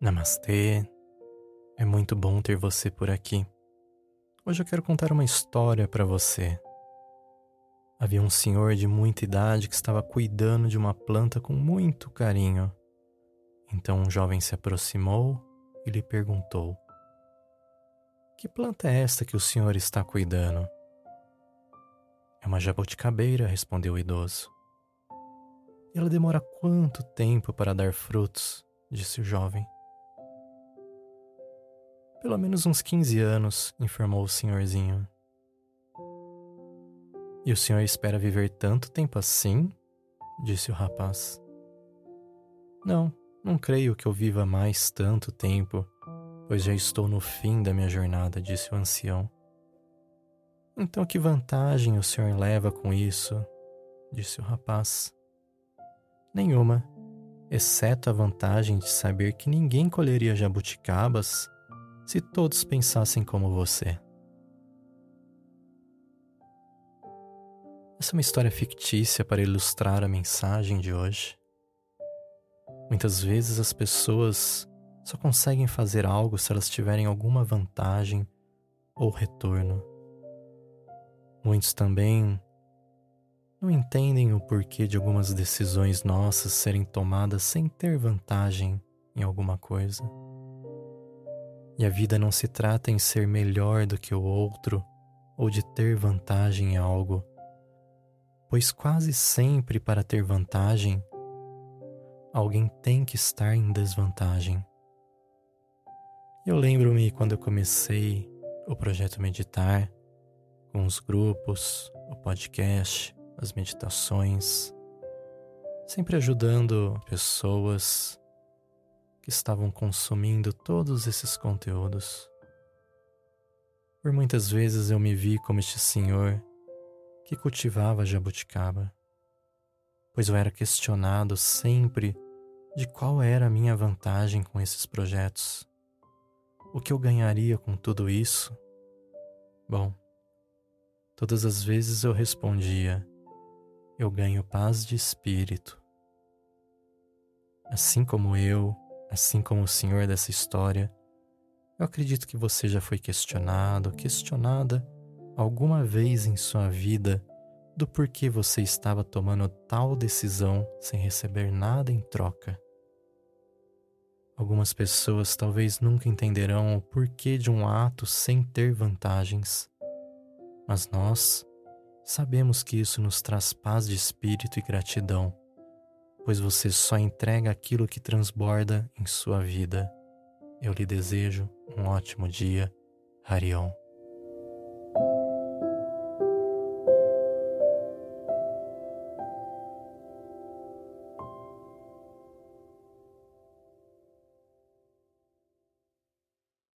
Namastê, é muito bom ter você por aqui. Hoje eu quero contar uma história para você. Havia um senhor de muita idade que estava cuidando de uma planta com muito carinho. Então um jovem se aproximou e lhe perguntou: Que planta é esta que o senhor está cuidando? É uma jabuticabeira, respondeu o idoso. Ela demora quanto tempo para dar frutos? disse o jovem. Pelo menos uns 15 anos, informou o senhorzinho. E o senhor espera viver tanto tempo assim? disse o rapaz. Não, não creio que eu viva mais tanto tempo, pois já estou no fim da minha jornada, disse o ancião. Então, que vantagem o senhor leva com isso? disse o rapaz. Nenhuma, exceto a vantagem de saber que ninguém colheria jabuticabas se todos pensassem como você. Essa é uma história fictícia para ilustrar a mensagem de hoje. Muitas vezes as pessoas só conseguem fazer algo se elas tiverem alguma vantagem ou retorno. Muitos também não entendem o porquê de algumas decisões nossas serem tomadas sem ter vantagem em alguma coisa. E a vida não se trata em ser melhor do que o outro ou de ter vantagem em algo, pois quase sempre para ter vantagem, alguém tem que estar em desvantagem. Eu lembro-me quando eu comecei o projeto Meditar, com os grupos, o podcast, as meditações, sempre ajudando pessoas que estavam consumindo todos esses conteúdos. Por muitas vezes eu me vi como este senhor que cultivava jabuticaba, pois eu era questionado sempre de qual era a minha vantagem com esses projetos. O que eu ganharia com tudo isso? Bom, todas as vezes eu respondia: eu ganho paz de espírito. Assim como eu, Assim como o Senhor dessa história, eu acredito que você já foi questionado, questionada alguma vez em sua vida do porquê você estava tomando tal decisão sem receber nada em troca. Algumas pessoas talvez nunca entenderão o porquê de um ato sem ter vantagens, mas nós sabemos que isso nos traz paz de espírito e gratidão pois você só entrega aquilo que transborda em sua vida. Eu lhe desejo um ótimo dia, Harion.